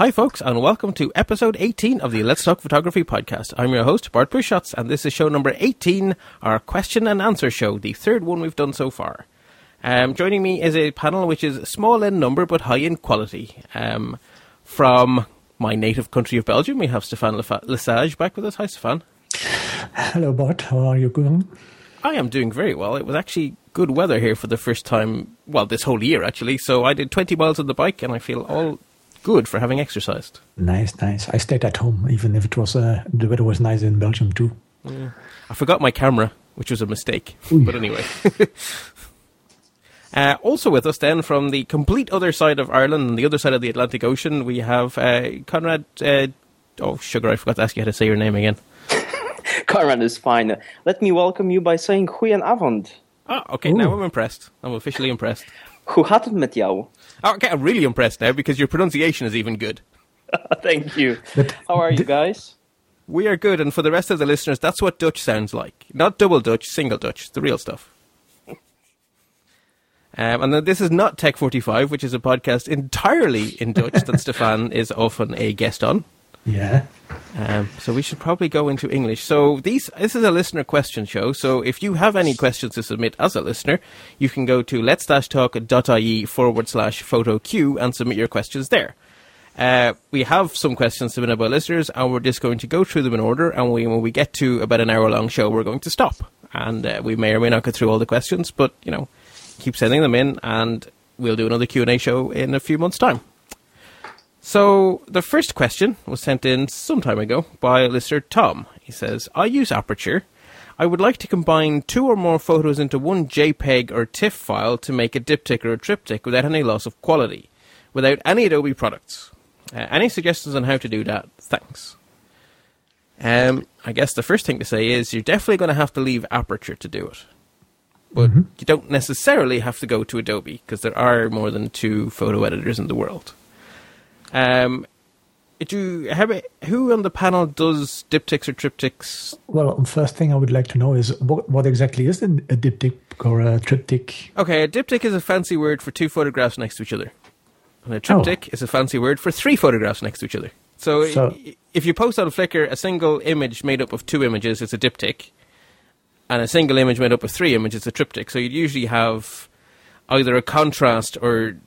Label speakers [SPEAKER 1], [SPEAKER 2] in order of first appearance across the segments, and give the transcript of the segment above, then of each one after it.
[SPEAKER 1] Hi, folks, and welcome to episode 18 of the Let's Talk Photography podcast. I'm your host, Bart Busschots, and this is show number 18, our question and answer show, the third one we've done so far. Um, joining me is a panel which is small in number but high in quality. Um, from my native country of Belgium, we have Stefan Lesage back with us. Hi, Stefan.
[SPEAKER 2] Hello, Bart. How are you doing?
[SPEAKER 1] I am doing very well. It was actually good weather here for the first time, well, this whole year actually. So I did 20 miles on the bike and I feel all good for having exercised.
[SPEAKER 2] Nice, nice. I stayed at home, even if it was uh, the weather was nice in Belgium too.
[SPEAKER 1] Yeah. I forgot my camera, which was a mistake. Ooh. But anyway. uh, also with us then from the complete other side of Ireland and the other side of the Atlantic Ocean, we have uh, Conrad. Uh, oh, sugar! I forgot to ask you how to say your name again.
[SPEAKER 3] Conrad is fine. Let me welcome you by saying Goeien avond.
[SPEAKER 1] Ah, okay. Ooh. Now I'm impressed. I'm officially impressed.
[SPEAKER 3] Hoe gaat het met jou?
[SPEAKER 1] Okay, I'm really impressed now because your pronunciation is even good.
[SPEAKER 3] Thank you. How are you guys?
[SPEAKER 1] We are good, and for the rest of the listeners, that's what Dutch sounds like. Not double Dutch, single Dutch, the real stuff. Um, and then this is not Tech 45, which is a podcast entirely in Dutch that Stefan is often a guest on.
[SPEAKER 2] Yeah.
[SPEAKER 1] Um, so we should probably go into English. So these this is a listener question show. So if you have any questions to submit as a listener, you can go to let's talk.ie forward slash photo q and submit your questions there. Uh, we have some questions submitted by listeners, and we're just going to go through them in order. And we, when we get to about an hour long show, we're going to stop, and uh, we may or may not get through all the questions, but you know, keep sending them in, and we'll do another Q and A show in a few months' time. So the first question was sent in some time ago by listener Tom. He says, I use Aperture. I would like to combine two or more photos into one JPEG or TIFF file to make a diptych or a triptych without any loss of quality, without any Adobe products. Uh, any suggestions on how to do that? Thanks. Um, I guess the first thing to say is you're definitely going to have to leave Aperture to do it. But mm-hmm. you don't necessarily have to go to Adobe because there are more than two photo editors in the world. Um, do have who on the panel does diptychs or triptychs?
[SPEAKER 2] Well, first thing I would like to know is what, what exactly is a diptych or a triptych?
[SPEAKER 1] Okay, a diptych is a fancy word for two photographs next to each other, and a triptych oh. is a fancy word for three photographs next to each other. So, so, if you post on Flickr a single image made up of two images, it's a diptych, and a single image made up of three images, is a triptych. So you'd usually have either a contrast or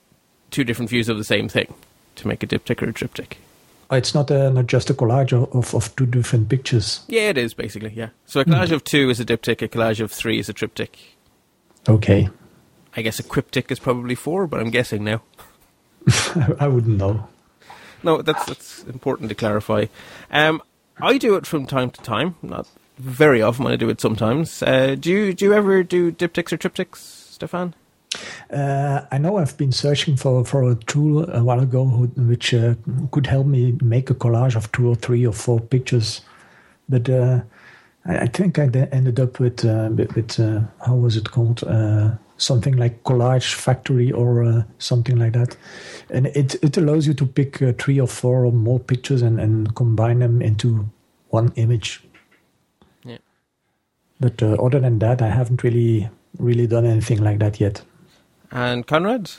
[SPEAKER 1] two different views of the same thing to make a diptych or a triptych.
[SPEAKER 2] Oh, it's not, a, not just a collage of, of two different pictures.
[SPEAKER 1] Yeah, it is basically. Yeah. So a collage mm. of two is a diptych. A collage of three is a triptych.
[SPEAKER 2] Okay.
[SPEAKER 1] I guess a cryptic is probably four, but I'm guessing now.
[SPEAKER 2] I wouldn't know.
[SPEAKER 1] No, that's that's important to clarify. Um, I do it from time to time, not very often. I do it sometimes. Uh, do you do you ever do diptychs or triptychs, Stefan?
[SPEAKER 2] Uh, I know I've been searching for, for a tool a while ago who, which uh, could help me make a collage of two or three or four pictures, but uh, I, I, think I ended up with uh, with uh, how was it called uh, something like Collage Factory or something like that, and it it allows you to pick three or four or more pictures and, and combine them into one image.
[SPEAKER 1] Yeah.
[SPEAKER 2] But other than that, I haven't really really done anything like that yet.
[SPEAKER 1] And Conrad?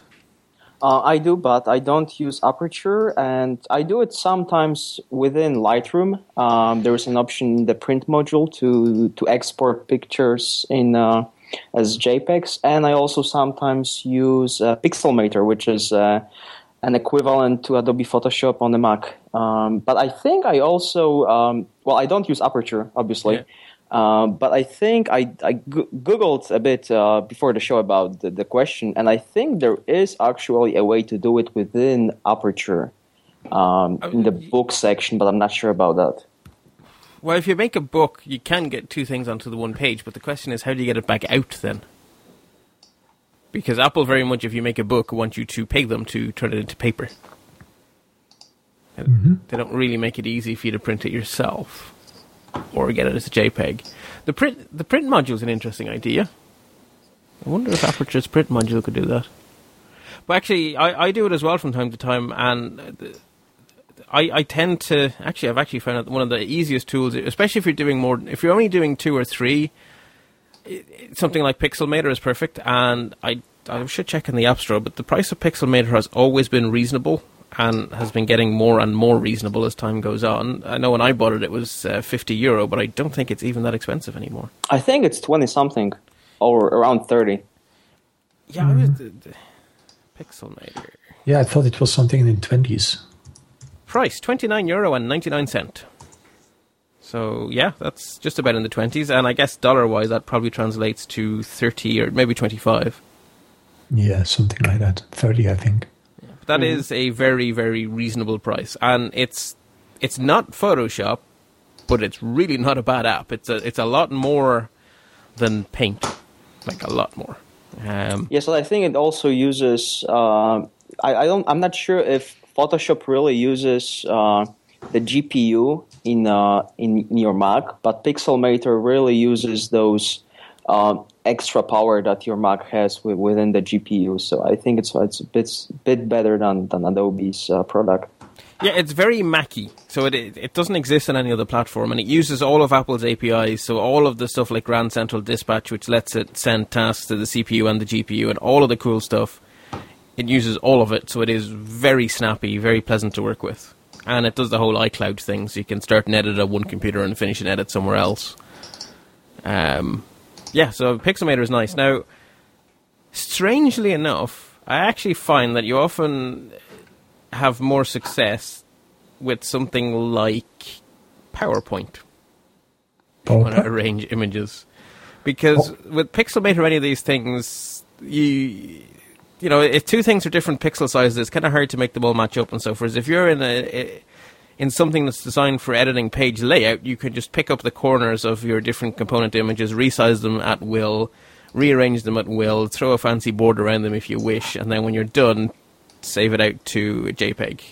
[SPEAKER 3] Uh, I do, but I don't use Aperture, and I do it sometimes within Lightroom. Um, there is an option in the print module to to export pictures in uh, as JPEGs, and I also sometimes use uh, Pixelmator, which is uh, an equivalent to Adobe Photoshop on the Mac. Um, but I think I also um, well, I don't use Aperture, obviously. Yeah. Um, but I think I, I googled a bit uh, before the show about the, the, question, and I think there is actually a way to do it within Aperture um, in the book section, but I'm not sure about that.
[SPEAKER 1] Well, if you make a book, you can get two things onto the one page, but the question is, how do you get it back out then? Because Apple very much, if you make a book, want you to pay them to turn it into paper. Mm-hmm. They don't really make it easy for you to print it yourself or get it as a JPEG. The print the print module is an interesting idea. I wonder if Aperture's print module could do that. But actually, I, I do it as well from time to time, and I, I tend to actually I've actually found out one of the easiest tools, especially if you're doing more, if you're only doing two or three, it, something like Pixelmator is perfect, and I I should check in the App Store, but the price of Pixelmator has always been reasonable and has been getting more and more reasonable as time goes on. I know when I bought it, it was uh, 50 euro, but I don't think it's even that expensive anymore.
[SPEAKER 3] I think it's 20 something or around 30.
[SPEAKER 1] Yeah, mm-hmm. I was the, the Pixelmator.
[SPEAKER 2] Yeah, I thought it was something in the 20s.
[SPEAKER 1] Price 29 euro and 99 cent. So yeah, that's just about in the 20s, and I guess dollar wise, that probably translates to 30 or maybe 25.
[SPEAKER 2] Yeah, something like that. 30, I think.
[SPEAKER 1] Yeah, that mm. is a very, very reasonable price. And it's it's not Photoshop, but it's really not a bad app. It's a it's a lot more than Paint, like a lot more.
[SPEAKER 3] Um, yes, I think it also uses. Uh, I, I don't. I'm not sure if Photoshop really uses uh, the GPU in, uh, in in your Mac, but Pixelmator really uses those uh, extra power that your Mac has within the GPU. So I think it's it's a bit bit better than than Adobe's uh, product.
[SPEAKER 1] Yeah, it's very Mackie, so it it doesn't exist on any other platform, and it uses all of Apple's APIs. So all of the stuff like Grand Central Dispatch, which lets it send tasks to the CPU and the GPU, and all of the cool stuff, it uses all of it. So it is very snappy, very pleasant to work with, and it does the whole iCloud thing. So you can start an edit on one computer and finish an edit somewhere else. Um, yeah, so Pixelmator is nice. Now, strangely enough, I actually find that you often have more success with something like PowerPoint. Want to arrange images. Because oh. with Pixelmator or any of these things, you you know, if two things are different pixel sizes, it's kind of hard to make them all match up and so forth. If you're in a, in something that's designed for editing page layout, you could just pick up the corners of your different component images, resize them at will, rearrange them at will, throw a fancy border around them if you wish, and then when you're done, save it out to JPEG.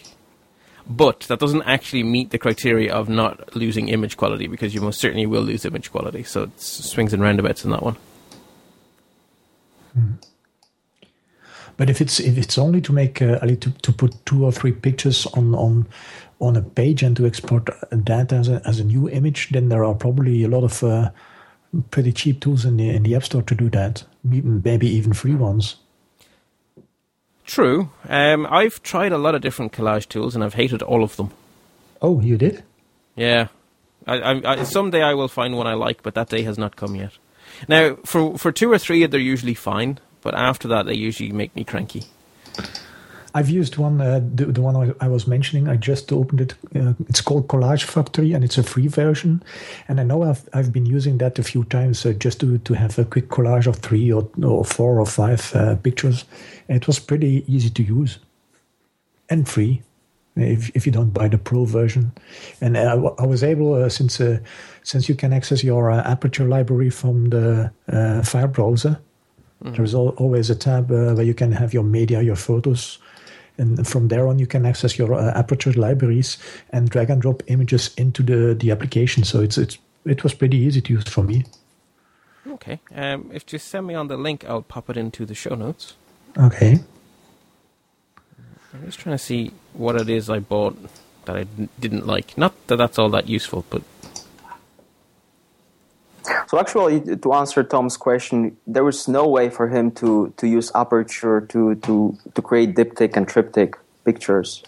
[SPEAKER 1] But that doesn't actually meet the criteria of not losing image quality because you most certainly will lose image quality. So it swings and roundabouts in that one.
[SPEAKER 2] Hmm. But if it's if it's only to make uh, to to put two or three pictures on on on a page and to export that as a, as a new image, then there are probably a lot of uh, pretty cheap tools in the, in the App Store to do that. Maybe even free ones.
[SPEAKER 1] True. Um, I've tried a lot of different collage tools and I've hated all of them.
[SPEAKER 2] Oh, you did?
[SPEAKER 1] Yeah. I, I, I, someday I will find one I like, but that day has not come yet. Now, for for two or three, they're usually fine, but after that, they usually make me cranky.
[SPEAKER 2] I've used one, uh, the, the one I, I, was mentioning. I just opened it. Uh, it's called Collage Factory, and it's a free version. And I know I've I've been using that a few times uh, just to to have a quick collage of three or, or four or five uh, pictures. And it was pretty easy to use and free if if you don't buy the pro version. And I, I was able uh, since uh, since you can access your Aperture library from the Fire browser. Mm-hmm. There's always a tab where you can have your media, your photos, and from there on you can access your uh, aperture libraries and drag and drop images into the the application. So it's it's it was pretty easy to use for me.
[SPEAKER 1] Okay um, if you send me on the link i'll pop it into the show notes.
[SPEAKER 2] Okay.
[SPEAKER 1] I'm just trying to see what it is i bought that I didn't like. Not that that's all that useful but
[SPEAKER 3] so actually, to answer Tom's question, there was no way for him to, to use Aperture to, to, to create diptych and triptych pictures.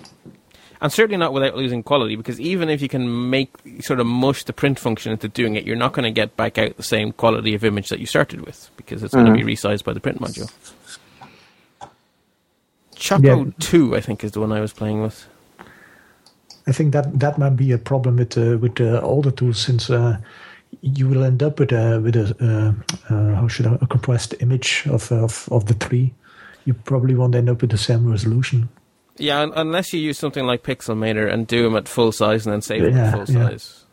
[SPEAKER 1] And certainly not without losing quality, because even if you can make sort of mush the print function into doing it, you're not going to get back out the same quality of image that you started with, because it's mm-hmm. going to be resized by the print module. Choco yeah. 2, I think, is the one I was playing with.
[SPEAKER 2] I think that that might be a problem with uh, with uh, older tools, since uh, you will end up with a with a uh, uh, how should I, a compressed image of, of of the tree. You probably won't end up with the same resolution.
[SPEAKER 1] Yeah, unless you use something like Pixelmator and do them at full size and then save them at full yeah. size.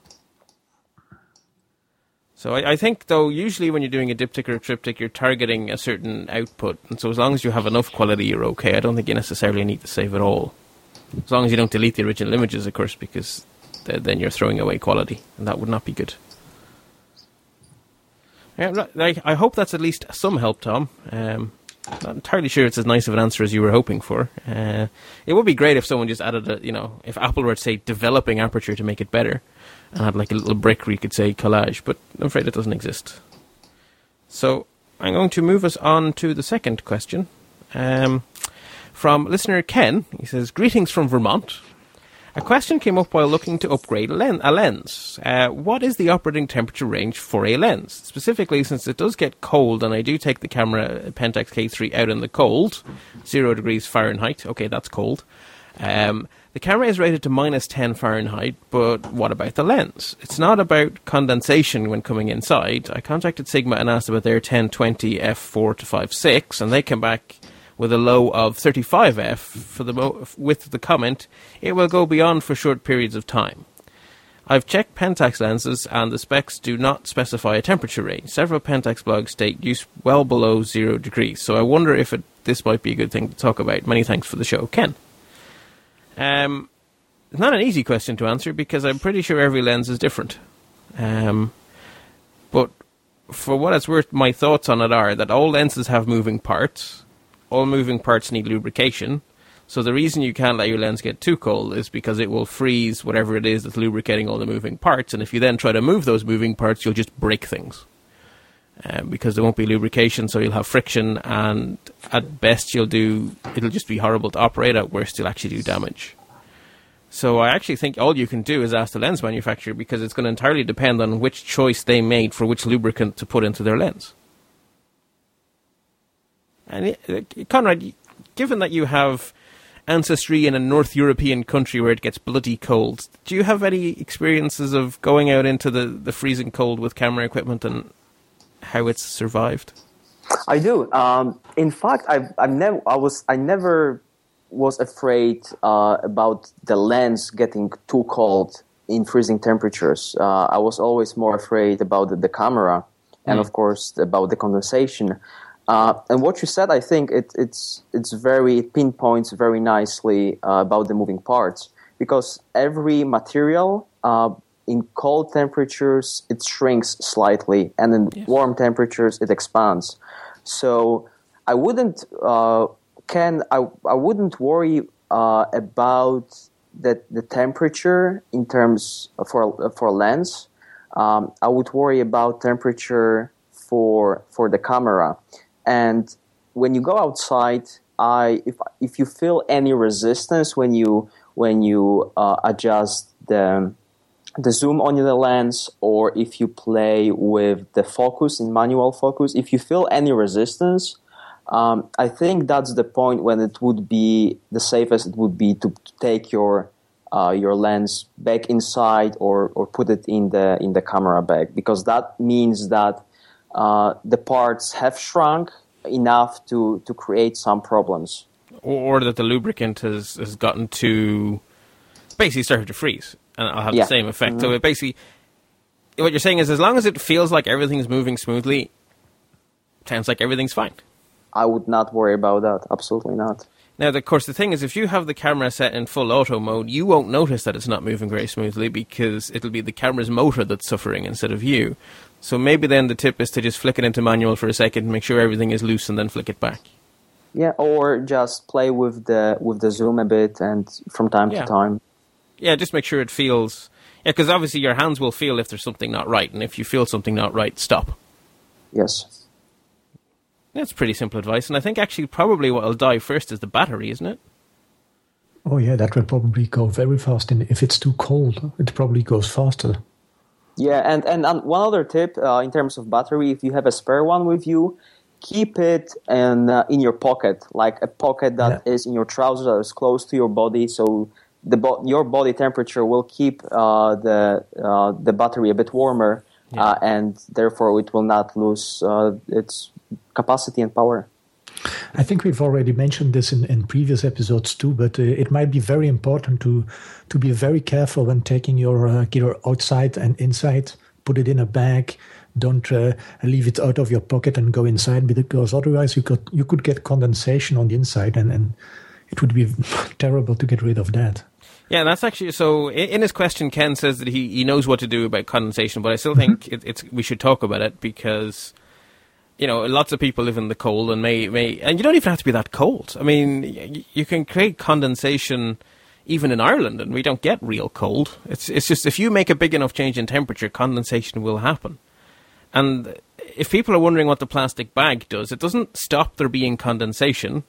[SPEAKER 1] So I, I, think, though, usually when you're doing a diptych or a triptych, you're targeting a certain output, and so as long as you have enough quality, you're okay. I don't think you necessarily need to save it all, as long as you don't delete the original images, of course, because then you're throwing away quality, and that would not be good. Yeah, I, I hope that's at least some help, Tom. Um, not entirely sure it's as nice of an answer as you were hoping for. Uh, it would be great if someone just added a, you know, if Apple were to say developing aperture to make it better, and had like a little brick where you could say collage, but I'm afraid it doesn't exist. So I'm going to move us on to the second question. Um, from listener Ken, he says, Greetings from Vermont. A question came up while looking to upgrade a, len- a lens. Uh, what is the operating temperature range for a lens? Specifically, since it does get cold and I do take the camera Pentax K3 out in the cold, zero degrees Fahrenheit. Okay, that's cold. Um, the camera is rated to minus 10 Fahrenheit, but what about the lens? It's not about condensation when coming inside. I contacted Sigma and asked about their 1020 f4 to 5.6, and they came back with a low of 35F for the mo- with the comment, it will go beyond for short periods of time. I've checked Pentax lenses and the specs do not specify a temperature range. Several Pentax blogs state use well below zero degrees, so I wonder if it, this might be a good thing to talk about. Many thanks for the show, Ken. Um, it's not an easy question to answer because I'm pretty sure every lens is different. Um, but for what it's worth, my thoughts on it are that all lenses have moving parts all moving parts need lubrication. So the reason you can't let your lens get too cold is because it will freeze whatever it is that's lubricating all the moving parts, and if you then try to move those moving parts, you'll just break things. Um, because there won't be lubrication, so you'll have friction, and at best you'll do it'll just be horrible to operate. At worst, you'll actually do damage. So I actually think all you can do is ask the lens manufacturer because it's going to entirely depend on which choice they made for which lubricant to put into their lens. And it, Conrad, given that you have ancestry in a North European country where it gets bloody cold, do you have any experiences of going out into the, the freezing cold with camera equipment and how it's survived?
[SPEAKER 3] I do. Um, in fact, I've, I've never, I was, I never was afraid uh, about the lens getting too cold in freezing temperatures. Uh, I was always more afraid about the, the camera and, mm. of course, about the condensation. Uh, and what you said, I think it, it's it's very it pinpoints very nicely uh, about the moving parts because every material uh, in cold temperatures it shrinks slightly, and in yes. warm temperatures it expands. So I wouldn't uh, can I I wouldn't worry uh, about that the temperature in terms for for lens. Um, I would worry about temperature for for the camera and when you go outside, I if if you feel any resistance when you when you uh, adjust the the zoom on the lens or if you play with the focus in manual focus, if you feel any resistance, um, I think that's the point when it would be the safest. It would be to, to take your uh, your lens back inside or or put it in the in the camera bag because that means that uh, the parts have shrunk enough to, to create some problems.
[SPEAKER 1] Or, that the lubricant has, has gotten to basically started to freeze, and I'll have yeah. the same effect. Mm-hmm. So it basically, what you're saying is, as long as it feels like everything's moving smoothly, sounds like everything's fine.
[SPEAKER 3] I would not worry about that. Absolutely not.
[SPEAKER 1] Now, of course, the thing is, if you have the camera set in full auto mode, you won't notice that it's not moving very smoothly because it'll be the camera's motor that's suffering instead of you. So maybe then the tip is to just flick it into manual for a second, make sure everything is loose, and then flick it back.
[SPEAKER 3] Yeah, or just play with the with the zoom a bit, and from time yeah. to time.
[SPEAKER 1] Yeah, just make sure it feels. Yeah, because obviously your hands will feel if there's something not right, and if you feel something not right, stop.
[SPEAKER 3] Yes.
[SPEAKER 1] That's pretty simple advice, and I think actually probably what will die first is the battery, isn't it?
[SPEAKER 2] Oh yeah, that will probably go very fast. And if it's too cold, it probably goes faster.
[SPEAKER 3] Yeah, and and um, one other tip uh, in terms of battery, if you have a spare one with you, keep it in uh, in your pocket, like a pocket that yeah. is in your trousers that is close to your body, so the bo- your body temperature will keep uh, the uh, the battery a bit warmer, yeah. Uh, and therefore it will not lose uh, its capacity and power.
[SPEAKER 2] I think we've already mentioned this in, in previous episodes too, but uh, it might be very important to to be very careful when taking your uh, gear outside and inside. Put it in a bag. Don't uh, leave it out of your pocket and go inside because otherwise you could you could get condensation on the inside and, and it would be terrible to get rid of that.
[SPEAKER 1] Yeah, that's actually so. In his question, Ken says that he, he knows what to do about condensation, but I still think it, it's we should talk about it because you know lots of people live in the cold and may may and you don't even have to be that cold. I mean, you can create condensation even in Ireland, and we don't get real cold. It's it's just if you make a big enough change in temperature, condensation will happen. And if people are wondering what the plastic bag does, it doesn't stop there being condensation.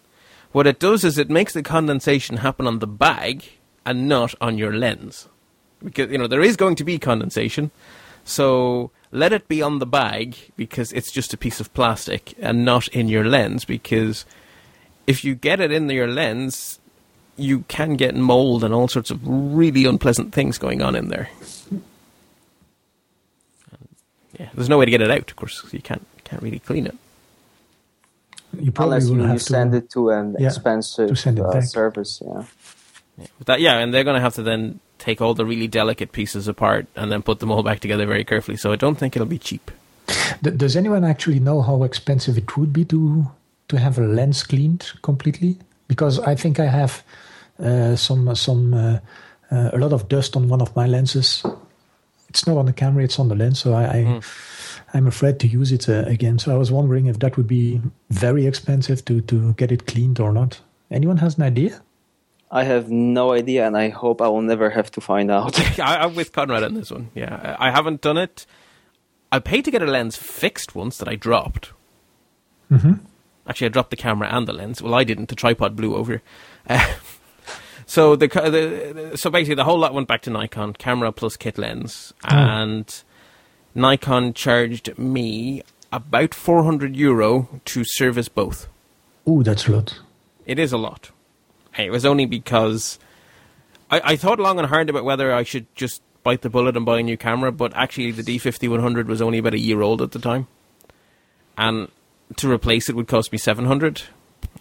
[SPEAKER 1] What it does is it makes the condensation happen on the bag and not on your lens. Because, you know, there is going to be condensation. So let it be on the bag because it's just a piece of plastic and not in your lens because if you get it in your lens, you can get mold and all sorts of really unpleasant things going on in there. Yeah, there's no way to get it out, of course. You can't can't really clean it.
[SPEAKER 2] You probably
[SPEAKER 3] Unless
[SPEAKER 2] will
[SPEAKER 3] you, you
[SPEAKER 2] have to
[SPEAKER 3] send it to an
[SPEAKER 2] yeah,
[SPEAKER 3] expensive
[SPEAKER 2] to send it
[SPEAKER 3] uh,
[SPEAKER 2] back.
[SPEAKER 3] service. Yeah.
[SPEAKER 1] But that, yeah, and they're going to have to then take all the really delicate pieces apart and then put them all back together very carefully. So I don't think it'll be cheap.
[SPEAKER 2] D- Does anyone actually know how expensive it would be to to have a lens cleaned completely? Because I think I have uh, some some uh, uh, a lot of dust on one of my lenses. It's not on the camera; it's on the lens. So I, I I'm afraid to use it uh, again. So I was wondering if that would be very expensive to to get it cleaned or not. Anyone has an idea?
[SPEAKER 3] I have no idea, and I hope I will never have to find out.
[SPEAKER 1] I, I'm with Conrad on this one. Yeah, I I haven't done it. I paid to get a lens fixed once that I dropped.
[SPEAKER 2] Mm-hmm.
[SPEAKER 1] Actually, I dropped the camera and the lens. Well, I didn't. The tripod blew over. Uh, so the, the the- so basically the whole lot went back to Nikon camera plus kit lens, and Nikon charged me about 400 euro to service both.
[SPEAKER 2] Oh, that's a lot.
[SPEAKER 1] It is a lot. It was only because I, I thought long and hard about whether I should just bite the bullet and buy a new camera, but actually the D50-100 was only about a year old at the time, and to replace it would cost me 700.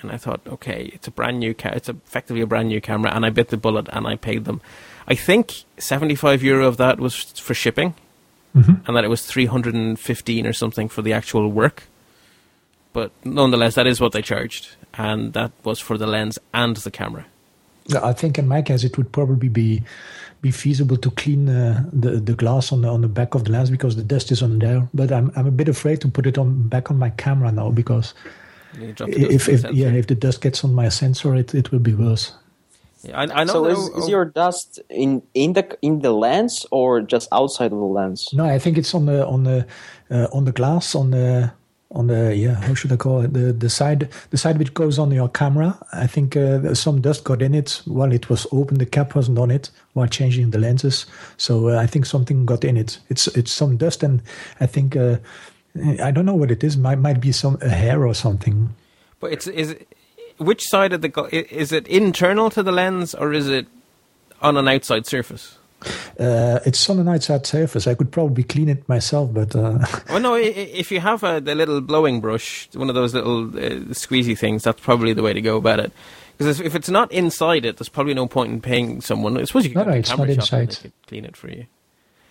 [SPEAKER 1] And I thought, okay, it's a brand new ca- it's effectively a brand new camera, and I bit the bullet and I paid them. I think 75 euro of that was for shipping,
[SPEAKER 2] Mm-hmm.
[SPEAKER 1] and that it was 315 or something for the actual work. But nonetheless, that is what they charged, and that was for the lens and the camera.
[SPEAKER 2] I think in my case it would probably be be feasible to clean uh, the the glass on the on the back of the lens because the dust is on there. But I'm I'm a bit afraid to put it on back on my camera now because
[SPEAKER 1] You dropped the
[SPEAKER 2] if, if yeah if the dust gets on my sensor it, it will be worse.
[SPEAKER 1] Yeah, I, I know.
[SPEAKER 3] so
[SPEAKER 1] that-
[SPEAKER 3] is, is your dust in in the in the lens or just outside of the lens?
[SPEAKER 2] No, I think it's on the on the uh, on the glass on the on the yeah how should I call it the the side the side which goes on your camera. I think uh, some dust got in it while it was open. The cap wasn't on it while changing the lenses, so uh, I think something got in it. It's it's some dust, and I think uh, I don't know what it is. Might might be some a hair or something.
[SPEAKER 1] But it's is which side of the is it internal to the lens or is it on an outside surface?
[SPEAKER 2] Uh, it's on an outside surface. I could probably clean it myself, but uh,
[SPEAKER 1] Well, no. If you have a the little blowing brush, one of those little uh, squeezy things, that's probably the way to go about it. Because if it's not inside it, there's probably no point in paying someone. I suppose you can
[SPEAKER 2] No, no,
[SPEAKER 1] to
[SPEAKER 2] it's not inside.
[SPEAKER 1] clean it for you.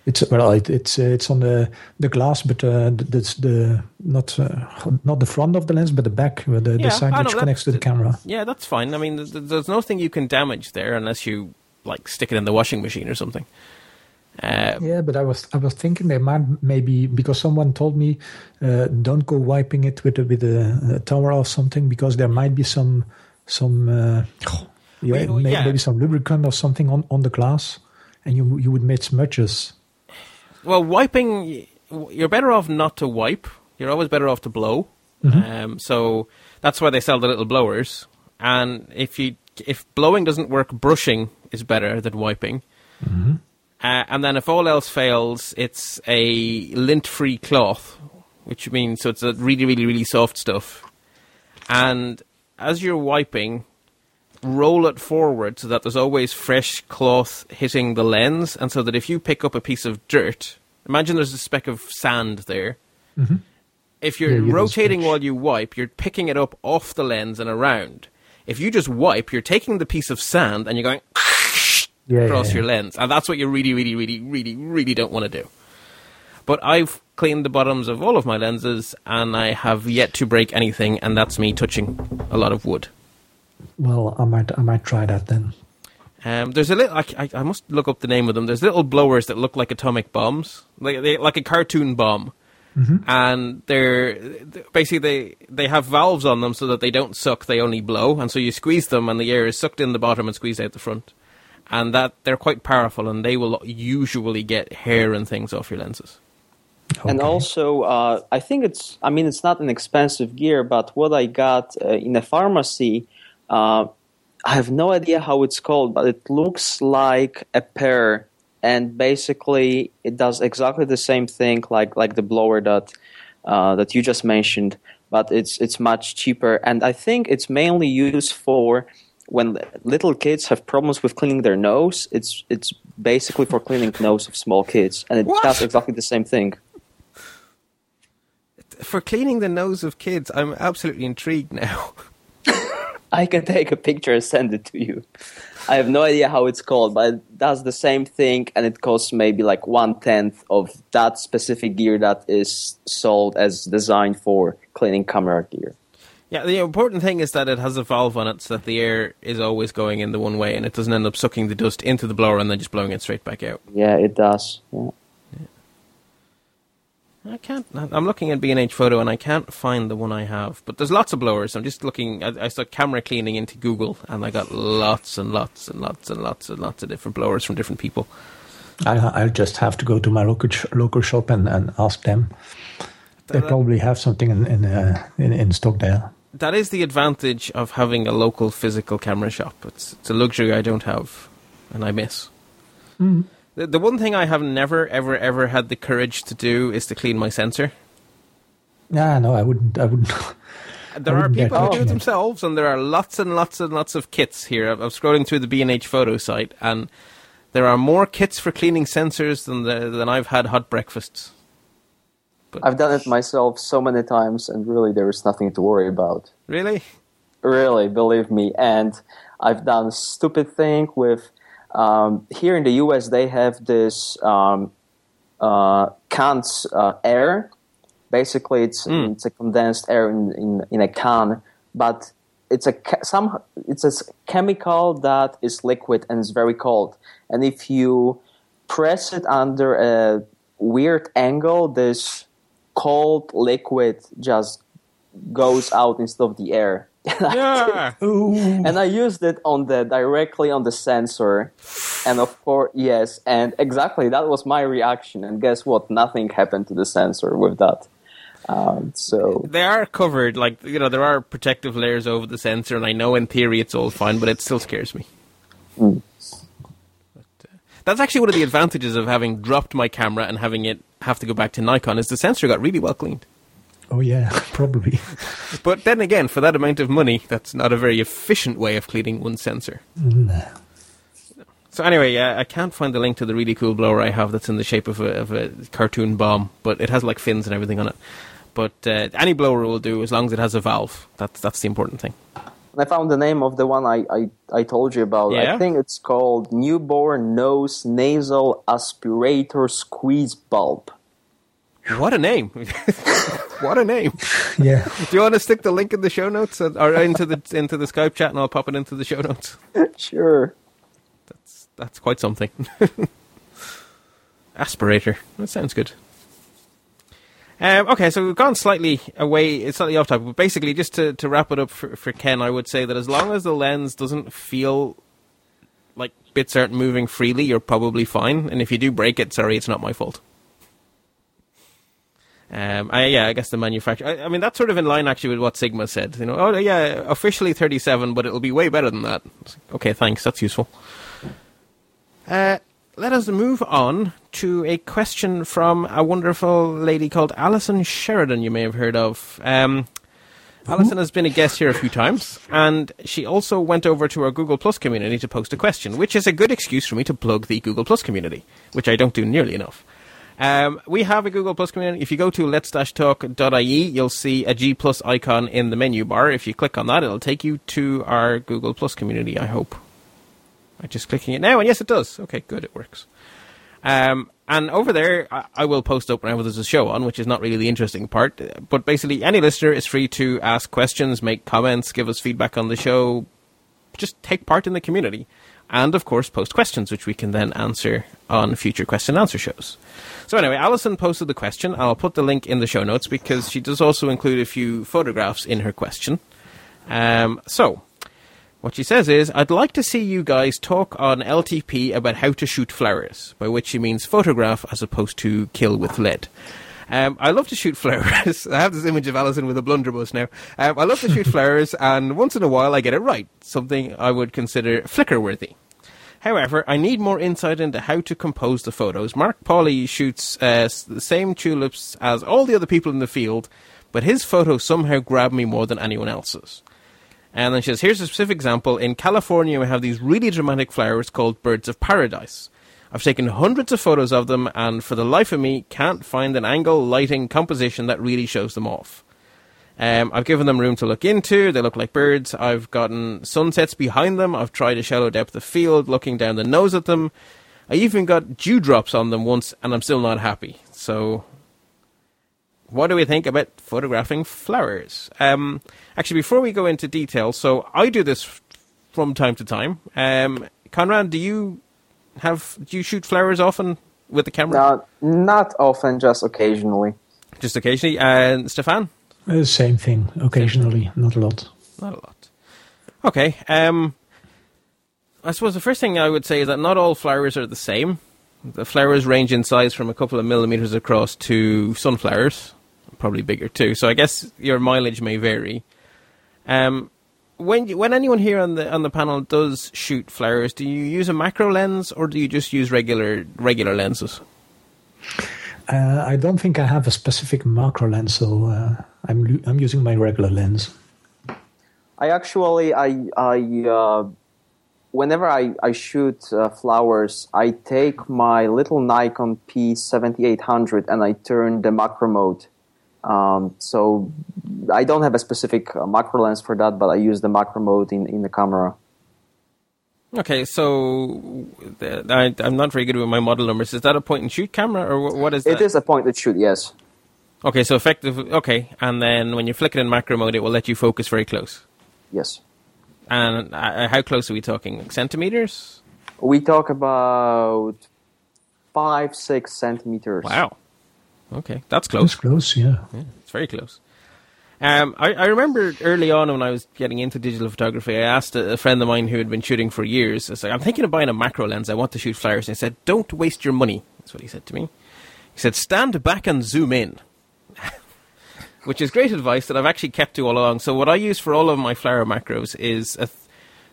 [SPEAKER 2] It's well, it, it's uh, it's on the the glass, but uh, that's the not uh, not the front of the lens, but the back, uh, the,
[SPEAKER 1] Yeah,
[SPEAKER 2] the side
[SPEAKER 1] know,
[SPEAKER 2] which
[SPEAKER 1] that-
[SPEAKER 2] connects to the camera.
[SPEAKER 1] Yeah, that's fine. I mean, th- th- there's nothing you can damage there unless you like stick it in the washing machine or something. Uh,
[SPEAKER 2] Yeah, but I was I was thinking they might maybe because someone told me uh, don't go wiping it with a, with a, a towel or something because there might be some some uh, yeah,
[SPEAKER 1] Well,
[SPEAKER 2] may-
[SPEAKER 1] yeah.
[SPEAKER 2] maybe some lubricant or something on, on the glass, and you you would make smudges.
[SPEAKER 1] Well, wiping, you're better off not to wipe. You're always better off to blow. Um, so that's why they sell the little blowers. And if you if blowing doesn't work, brushing is better than wiping. Uh, and then if all else fails, it's a lint-free cloth, which means so it's a really, really, really soft stuff. And as you're wiping, roll it forward so that there's always fresh cloth hitting the lens, and so that if you pick up a piece of dirt, imagine there's a speck of sand there. If you're
[SPEAKER 2] Yeah, you get a
[SPEAKER 1] rotating while you wipe, you're picking it up off the lens and around. If you just wipe, you're taking the piece of sand and you're going
[SPEAKER 2] Yeah,
[SPEAKER 1] across
[SPEAKER 2] yeah,
[SPEAKER 1] your
[SPEAKER 2] yeah.
[SPEAKER 1] lens, and that's what you really, really, really, really, really don't want to do. But I've cleaned the bottoms of all of my lenses, and I have yet to break anything, and that's me touching a lot of wood.
[SPEAKER 2] Well, I might I might try that then.
[SPEAKER 1] Um, there's a little. I, I, I must look up the name of them. There's little blowers that look like atomic bombs, like they, like a cartoon bomb, and they're basically they they have valves on them so that they don't suck. They only blow, and so you squeeze them, and the air is sucked in the bottom and squeezed out the front. And that they're quite powerful, and they will usually get hair and things off your lenses.
[SPEAKER 3] And also, uh, I think it's, I mean, it's not an expensive gear, but what I got uh, in a pharmacy, uh, I have no idea how it's called, but it looks like a pair. And basically, it does exactly the same thing like, like the blower that, uh, that you just mentioned, but it's, it's much cheaper. And I think it's mainly used for when little kids have problems with cleaning their nose. It's, it's basically for cleaning nose of small kids. And it
[SPEAKER 1] What?
[SPEAKER 3] does exactly the same thing.
[SPEAKER 1] For cleaning the nose of kids, I'm absolutely intrigued now.
[SPEAKER 3] I can take a picture and send it to you. I have no idea how it's called, but it does the same thing, and it costs maybe like one tenth of that specific gear that is sold as designed for cleaning camera gear.
[SPEAKER 1] Yeah, the important thing is that it has a valve on it so that the air is always going in the one way and it doesn't end up sucking the dust into the blower and then just blowing it straight back out.
[SPEAKER 3] Yeah, it does. Yeah.
[SPEAKER 1] I can't. I'm looking at B&H photo and I can't find the one I have. But there's lots of blowers. I'm just looking. I, I saw camera cleaning into Google and I got lots and lots and lots and lots and lots of different blowers from different people.
[SPEAKER 2] I'll, I'll just have to go to my local local shop and, and ask them. They probably have something in in, uh, in in stock there.
[SPEAKER 1] That is the advantage of having a local physical camera shop. It's it's a luxury I don't have, and I miss. Mm-hmm. The, the one thing I have never ever ever had the courage to do is to clean my sensor.
[SPEAKER 2] Yeah, no, I wouldn't. I wouldn't.
[SPEAKER 1] There
[SPEAKER 2] I
[SPEAKER 1] are people who do it themselves, and there are lots and lots and lots of kits here. I'm I'm scrolling through the B and H photo site, and there are more kits for cleaning sensors than the, than I've had hot breakfasts.
[SPEAKER 3] I've done it myself so many times, and really, there is nothing to worry about.
[SPEAKER 1] Really?
[SPEAKER 3] Really, believe me. And I've done a stupid thing with. Um, here in the US, they have this um, uh, cans uh, air. Basically, it's
[SPEAKER 1] Mm.
[SPEAKER 3] it's a condensed air in, in, in a can, but it's a some it's a chemical that is liquid and is very cold. And if you press it under a weird angle, this cold liquid just goes out instead of the air.
[SPEAKER 1] Yeah.
[SPEAKER 2] Ooh.
[SPEAKER 3] and I used it on the directly on the sensor, and of course, yes, and exactly that was my reaction. And guess what? Nothing happened to the sensor with that. Um, so
[SPEAKER 1] they are covered, like you know, there are protective layers over the sensor, and I know in theory it's all fine, but it still scares me.
[SPEAKER 3] Mm.
[SPEAKER 1] But, uh, that's actually one of the advantages of having dropped my camera and having it have to go back to Nikon is the sensor got really well cleaned.
[SPEAKER 2] Oh yeah, probably.
[SPEAKER 1] But then again, for that amount of money, that's not a very efficient way of cleaning one sensor.
[SPEAKER 2] Nah.
[SPEAKER 1] So anyway, yeah, I can't find the link to the really cool blower I have that's in the shape of a, of a cartoon bomb, but it has like fins and everything on it. But uh, any blower will do as long as it has a valve. That's that's the important thing.
[SPEAKER 3] I found the name of the one I, I, I told you about.
[SPEAKER 1] Yeah?
[SPEAKER 3] I think it's called Newborn Nose Nasal Aspirator Squeeze Bulb.
[SPEAKER 1] What a name! what a name!
[SPEAKER 2] Yeah.
[SPEAKER 1] Do you want to stick the link in the show notes or- or into the into the Skype chat, and I'll pop it into the show notes?
[SPEAKER 3] Sure.
[SPEAKER 1] That's that's quite something. Aspirator. That sounds good. Um, okay, so we've gone slightly away, slightly off topic, but basically, just to, to wrap it up for, for Ken, I would say that as long as the lens doesn't feel like bits aren't moving freely, you're probably fine. And if you do break it, sorry, it's not my fault. Um, I, yeah, I guess the manufacturer. I, I mean, that's sort of in line actually with what Sigma said. You know, oh yeah, officially 37, but it'll be way better than that. Okay, thanks. That's useful. Uh, let us move on to a question from a wonderful lady called Alison Sheridan. You may have heard of. Um, Alison has been a guest here a few times, and she also went over to our Google Plus community to post a question, which is a good excuse for me to plug the Google Plus community, which I don't do nearly enough. Um, we have a Google Plus community. If you go to let's-talk.ie, you'll see a G Plus icon in the menu bar. If you click on that, it'll take you to our Google Plus community, I hope. I'm just clicking it now, and yes, it does. Okay, good, it works. Um, and over there, I, will post up whenever there's a show on, which is not really the interesting part. But basically, any listener is free to ask questions, make comments, give us feedback on the show, just take part in the community. and of course post questions, which we can then answer on future question and answer shows. So anyway, Alison posted the question. I'll put the link in the show notes because she does also include a few photographs in her question. Um, so, what she says is, I'd like to see you guys talk on LTP about how to shoot flowers, by which she means photograph as opposed to kill with lead. Um, I love to shoot flowers. I have this image of Alison with a blunderbuss now. Um, I love to shoot flowers, and once in a while I get it right, something I would consider Flickr worthy. However, I need more insight into how to compose the photos. Mark Pauly shoots uh, the same tulips as all the other people in the field, but his photos somehow grab me more than anyone else's. And then she says, here's a specific example. In California, we have these really dramatic flowers called birds of paradise. I've taken hundreds of photos of them, and for the life of me, can't find an angle, lighting, composition that really shows them off. Um, I've given them room to look into. They look like birds. I've gotten sunsets behind them. I've tried a shallow depth of field, looking down the nose at them. I even got dewdrops on them once, and I'm still not happy. So what do we think about photographing flowers? Um, actually, before we go into detail, so I do this from time to time. Um, Conrad, do you have do you shoot flowers often with the camera?
[SPEAKER 3] Uh, not often, just occasionally.
[SPEAKER 1] Just occasionally. And Stefan?
[SPEAKER 2] Uh, same thing. Occasionally, not a lot.
[SPEAKER 1] Not a lot. Okay. Um, I suppose the first thing I would say is that not all flowers are the same. The flowers range in size from a couple of millimeters across to sunflowers probably bigger too. So I guess your mileage may vary. Um, when you, when anyone here on the on the panel does shoot flowers, do you use a macro lens or do you just use regular regular lenses?
[SPEAKER 2] Uh, I don't think I have a specific macro lens, so uh, I'm I'm using my regular lens.
[SPEAKER 3] I actually I I uh, whenever I I shoot uh, flowers, I take my little Nikon P seventy eight hundred and I turn the macro mode um, so I don't have a specific uh, macro lens for that, but I use the macro mode in, in the camera.
[SPEAKER 1] Okay, so I, am not very good with my model numbers. Is that a point and shoot camera, or what is that?
[SPEAKER 3] It is a point and shoot, yes.
[SPEAKER 1] Okay, so effective. Okay, and then when you flick it in macro mode, it will let you focus very close.
[SPEAKER 3] Yes.
[SPEAKER 1] And uh, how close are we talking? Like centimeters?
[SPEAKER 3] We talk about five, six centimeters.
[SPEAKER 1] Wow. Okay, that's close.
[SPEAKER 2] That's close, yeah.
[SPEAKER 1] yeah it's very close. Um, I, I, remember early on when I was getting into digital photography, I asked a, a, friend of mine who had been shooting for years, I was like, I'm thinking of buying a macro lens. I want to shoot flowers. And he said, Don't waste your money. That's what he said to me. He said, Stand back and zoom in. Which is great advice that I've actually kept to all along. So, what I use for all of my flower macros is a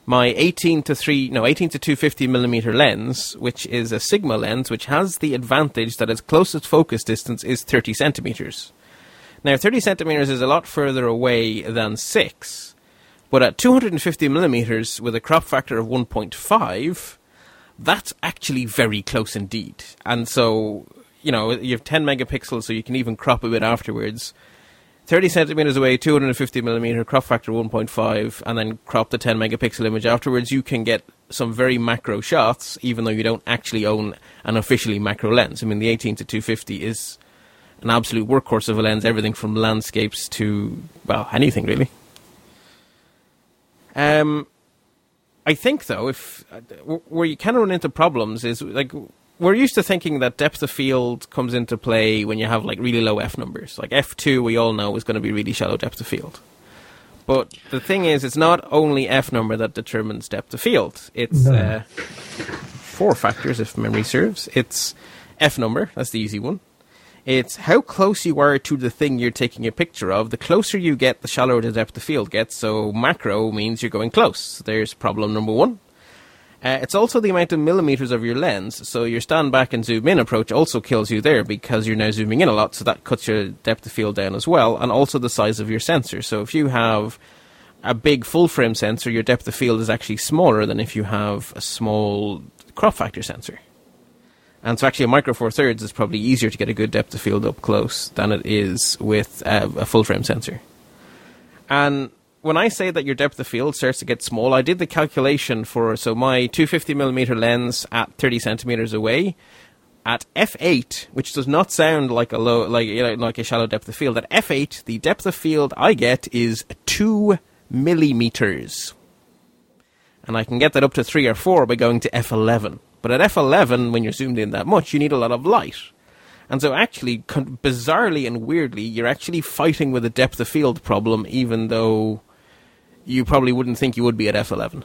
[SPEAKER 1] my 18 to 3 no 18 to 250 millimeter lens which is a sigma lens which has the advantage that its closest focus distance is 30 centimeters. Now 30 centimeters is a lot further away than 6 but at 250 millimeters with a crop factor of 1.5 that's actually very close indeed. And so you know you have 10 megapixels so you can even crop a bit afterwards 30 centimeters away, 250 millimeter, crop factor 1.5, and then crop the 10 megapixel image afterwards, you can get some very macro shots, even though you don't actually own an officially macro lens. I mean, the 18 to 250 is an absolute workhorse of a lens, everything from landscapes to, well, anything really. Um, I think, though, if uh, where you can run into problems is like we're used to thinking that depth of field comes into play when you have like really low f numbers. Like f2, we all know is going to be really shallow depth of field. But the thing is, it's not only f number that determines depth of field. It's no. uh, four factors, if memory serves. It's f number, that's the easy one. It's how close you are to the thing you're taking a picture of. The closer you get, the shallower the depth of field gets. So macro means you're going close. There's problem number one. Uh, it's also the amount of millimeters of your lens. So your stand back and zoom in approach also kills you there because you're now zooming in a lot. So that cuts your depth of field down as well, and also the size of your sensor. So if you have a big full frame sensor, your depth of field is actually smaller than if you have a small crop factor sensor. And so actually a micro four thirds is probably easier to get a good depth of field up close than it is with uh, a full frame sensor. And when I say that your depth of field starts to get small, I did the calculation for so my 250 millimeter lens at 30 centimeters away at f8, which does not sound like a low, like you know, like a shallow depth of field. At f8, the depth of field I get is two millimeters. And I can get that up to 3 or 4 by going to f11. But at f11, when you're zoomed in that much, you need a lot of light. And so, actually, bizarrely and weirdly, you're actually fighting with a depth of field problem, even though you probably wouldn't think you would be at f11.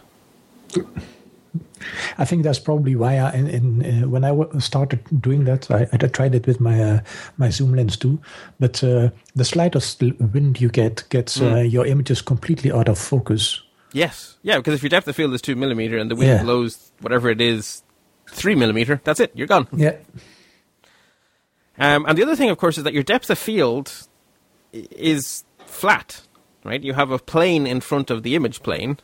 [SPEAKER 2] I think that's probably why I, in, in uh, when I w- started doing that, I, I tried it with my uh, my zoom lens too. But uh, the slightest wind you get gets mm. your images completely out of focus.
[SPEAKER 1] Yes, yeah, because if your depth of field is two millimeter and the wind yeah. blows whatever it is three millimeter, that's it. You're gone.
[SPEAKER 2] Yeah.
[SPEAKER 1] Um, and the other thing, of course, is that your depth of field is flat, right? You have a plane in front of the image plane.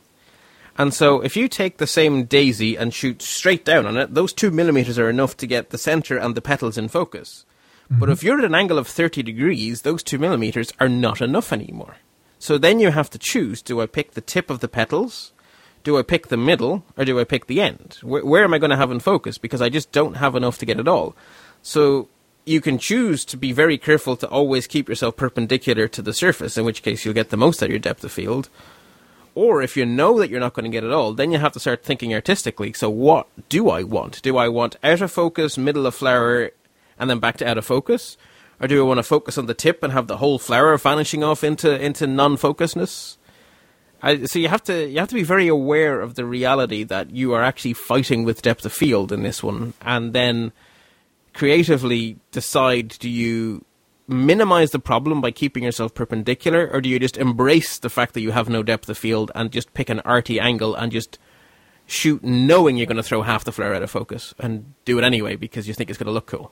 [SPEAKER 1] And so if you take the same daisy and shoot straight down on it, those two millimeters are enough to get the center and the petals in focus. Mm-hmm. But if you're at an angle of 30 degrees, those two millimeters are not enough anymore. So then you have to choose do I pick the tip of the petals? Do I pick the middle? Or do I pick the end? Where, where am I going to have in focus? Because I just don't have enough to get it all. So you can choose to be very careful to always keep yourself perpendicular to the surface, in which case you'll get the most out of your depth of field. Or if you know that you're not going to get it all, then you have to start thinking artistically. So what do I want? Do I want out of focus, middle of flower, and then back to out of focus? Or do I want to focus on the tip and have the whole flower vanishing off into, into non-focusness? I, so you have to you have to be very aware of the reality that you are actually fighting with depth of field in this one, and then creatively decide do you minimize the problem by keeping yourself perpendicular, or do you just embrace the fact that you have no depth of field and just pick an arty angle and just shoot knowing you're going to throw half the flare out of focus and do it anyway because you think it's going to look cool?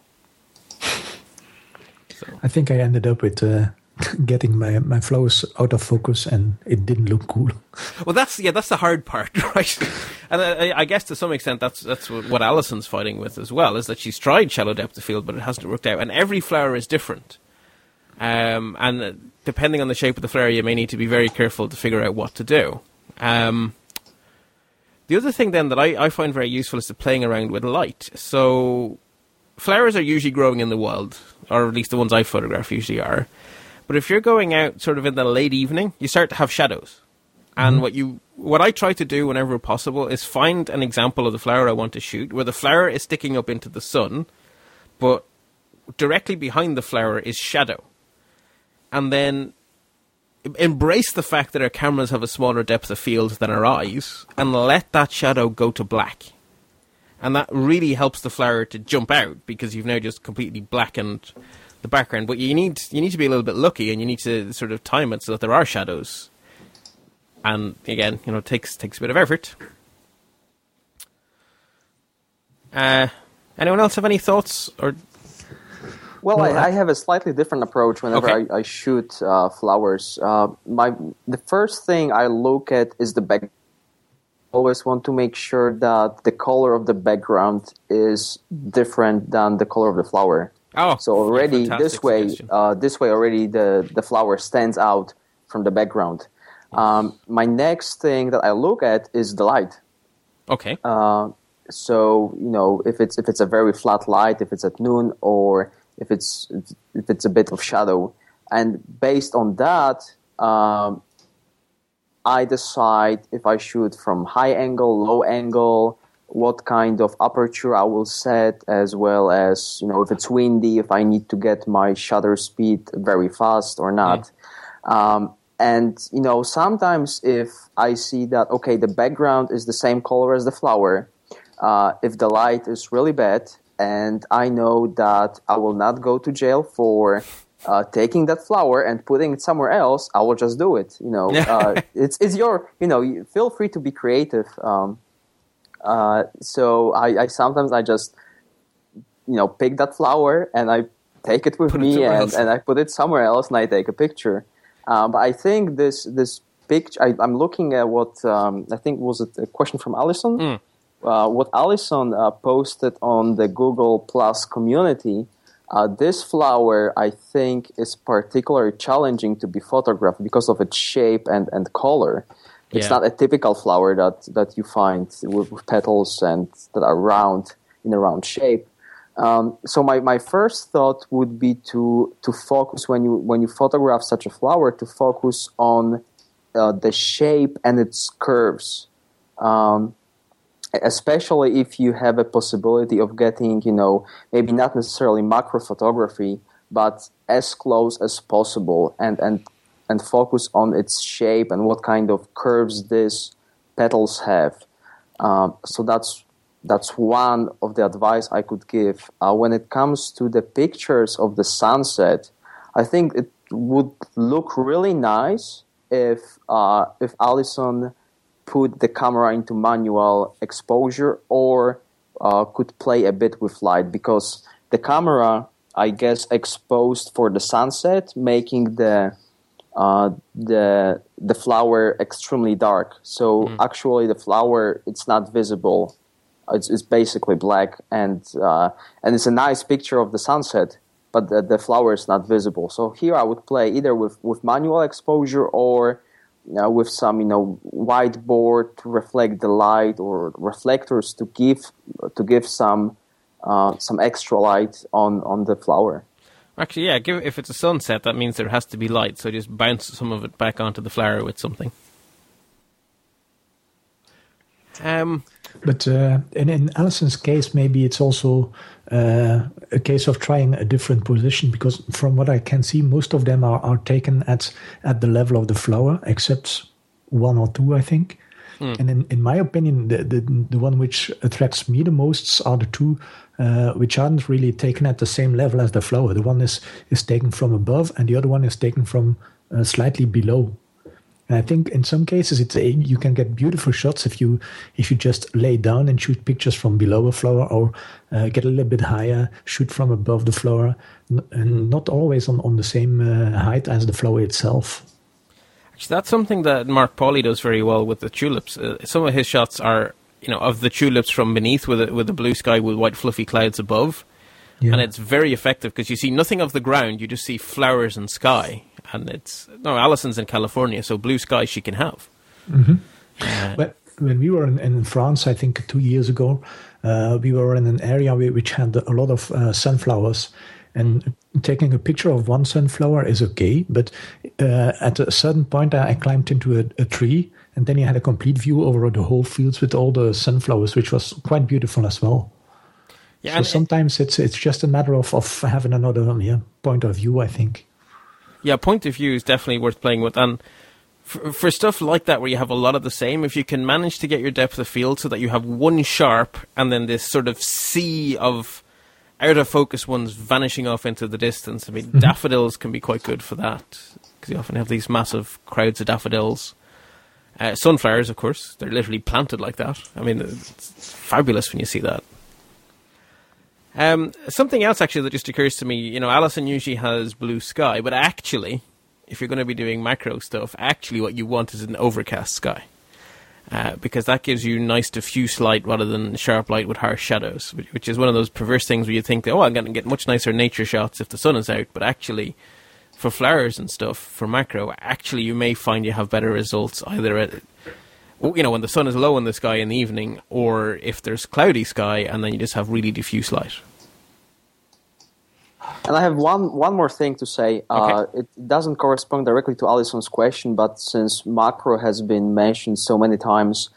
[SPEAKER 2] So. I think I ended up with uh, getting my, my flows out of focus and it didn't look cool.
[SPEAKER 1] Well, that's yeah, that's the hard part, right? and I, I, guess to some extent that's that's what Alison's fighting with as well is that she's tried shallow depth of field, but it hasn't worked out. And every flower is different, um, and depending on the shape of the flower, you may need to be very careful to figure out what to do. Um, the other thing then that I, I find very useful is the playing around with light. So flowers are usually growing in the wild, or at least the ones I photograph usually are. But if you're going out sort of in the late evening, you start to have shadows. And mm-hmm. what you what I try to do whenever possible is find an example of the flower I want to shoot where the flower is sticking up into the sun, but directly behind the flower is shadow. And then embrace the fact that our cameras have a smaller depth of field than our eyes and let that shadow go to black. And that really helps the flower to jump out because you've now just completely blackened the background. But you need you need to be a little bit lucky, and you need to sort of time it so that there are shadows. And again, you know, it takes takes a bit of effort. Uh, anyone else have any thoughts or?
[SPEAKER 3] Well, I, I, have a slightly different approach whenever okay. I, I, shoot uh, flowers. Uh, my the first thing I look at is the back. Always want to make sure that the color of the background is different than the color of the flower.
[SPEAKER 1] Oh,
[SPEAKER 3] so already this way, uh, this way already the the flower stands out from the background. Um, my next thing that I look at is the light.
[SPEAKER 1] Okay.
[SPEAKER 3] Uh, so you know if it's if it's a very flat light, if it's at noon, or if it's if it's a bit of shadow, and based on that, um, I decide if I shoot from high angle, low angle, what kind of aperture I will set, as well as you know if it's windy, if I need to get my shutter speed very fast or not. Um, and you know sometimes if I see that okay the background is the same color as the flower, uh, if the light is really bad, and I know that I will not go to jail for uh, taking that flower and putting it somewhere else, I will just do it. You know, uh, it's it's your you know. Feel free to be creative. Um, uh, so I, I, sometimes I just you know pick that flower and I take it with put me it and, and I put it somewhere else and I take a picture. Uh, but I think this this picture I, am looking at what um, I think was a question from Alison. Mm. Uh, what Alison uh, posted on the Google Plus community. Uh, this flower, I think, is particularly challenging to be photographed because of its shape and, and color. It's yeah. not a typical flower that, that you find with, with, petals and that are round in a round shape. Um, so my, my first thought would be to to focus when you when you photograph such a flower to focus on uh, the shape and its curves Um, especially if you have a possibility of getting, you know, maybe not necessarily macro photography, but as close as possible and, and, and focus on its shape and what kind of curves these petals have. Um, so that's that's one of the advice I could give. Uh, when it comes to the pictures of the sunset, I think it would look really nice if uh, if Alison put the camera into manual exposure or uh, could play a bit with light because the camera, I guess, exposed for the sunset, making the uh, the the flower extremely dark. So mm. actually, the flower it's not visible. It's, it's basically black, and uh, and it's a nice picture of the sunset, but the, the flower is not visible. So here I would play either with with manual exposure or uh, with some you know whiteboard to reflect the light or reflectors to give to give some uh, some extra light on on the flower.
[SPEAKER 1] Actually, yeah, give, if it's a sunset, that means there has to be light. So just bounce some of it back onto the flower with something. Um,
[SPEAKER 2] but uh, in, in Alison's case, maybe it's also uh, a case of trying a different position because, from what I can see, most of them are, are taken at at the level of the flower, except one or two, I think. Hmm. And in, in my opinion, the, the the one which attracts me the most are the two uh, which aren't really taken at the same level as the flower. The one is is taken from above, and the other one is taken from uh, slightly below. And I think in some cases it's a, you can get beautiful shots if you if you just lay down and shoot pictures from below a flower or uh, get a little bit higher, shoot from above the flower, and not always on, on the same uh, height as the flower itself.
[SPEAKER 1] Actually, that's something that Mark Pauly does very well with the tulips. Uh, some of his shots are you know of the tulips from beneath with a, with the blue sky with white fluffy clouds above. Yeah. And it's very effective because you see nothing of the ground, you just see flowers and sky and it's no Alison's in California, so blue sky she can have.
[SPEAKER 2] Mm-hmm. Uh, but when we were in, in, France, I think two years ago, uh, we were in an area which had a lot of uh, sunflowers, and taking a picture of one sunflower is okay, but uh, at a certain point, I, climbed into a, a, tree, and then you had a complete view over the whole fields with all the sunflowers, which was quite beautiful as well. Yeah, so sometimes it's it's just a matter of, of having another yeah, point of view. I think
[SPEAKER 1] yeah, point of view is definitely worth playing with. And for, for, stuff like that, where you have a lot of the same, if you can manage to get your depth of field so that you have one sharp and then this sort of sea of out of focus ones vanishing off into the distance. I mean, mm-hmm. daffodils can be quite good for that because you often have these massive crowds of daffodils. Uh, sunflowers, of course, they're literally planted like that. I mean, it's fabulous when you see that. Um, something else actually that just occurs to me, you know, Alison usually has blue sky, but actually, if you're going to be doing macro stuff, actually what you want is an overcast sky. Uh, because that gives you nice diffuse light rather than sharp light with harsh shadows, which, is one of those perverse things where you think, oh, I'm going to get much nicer nature shots if the sun is out, but actually, for flowers and stuff, for macro, actually you may find you have better results either at, you know, when the sun is low in the sky in the evening, or if there's cloudy sky and then you just have really diffuse light.
[SPEAKER 3] And I have one one more thing to say. Uh, okay. Uh, it doesn't correspond directly to Alison's question, but since macro has been mentioned so many times,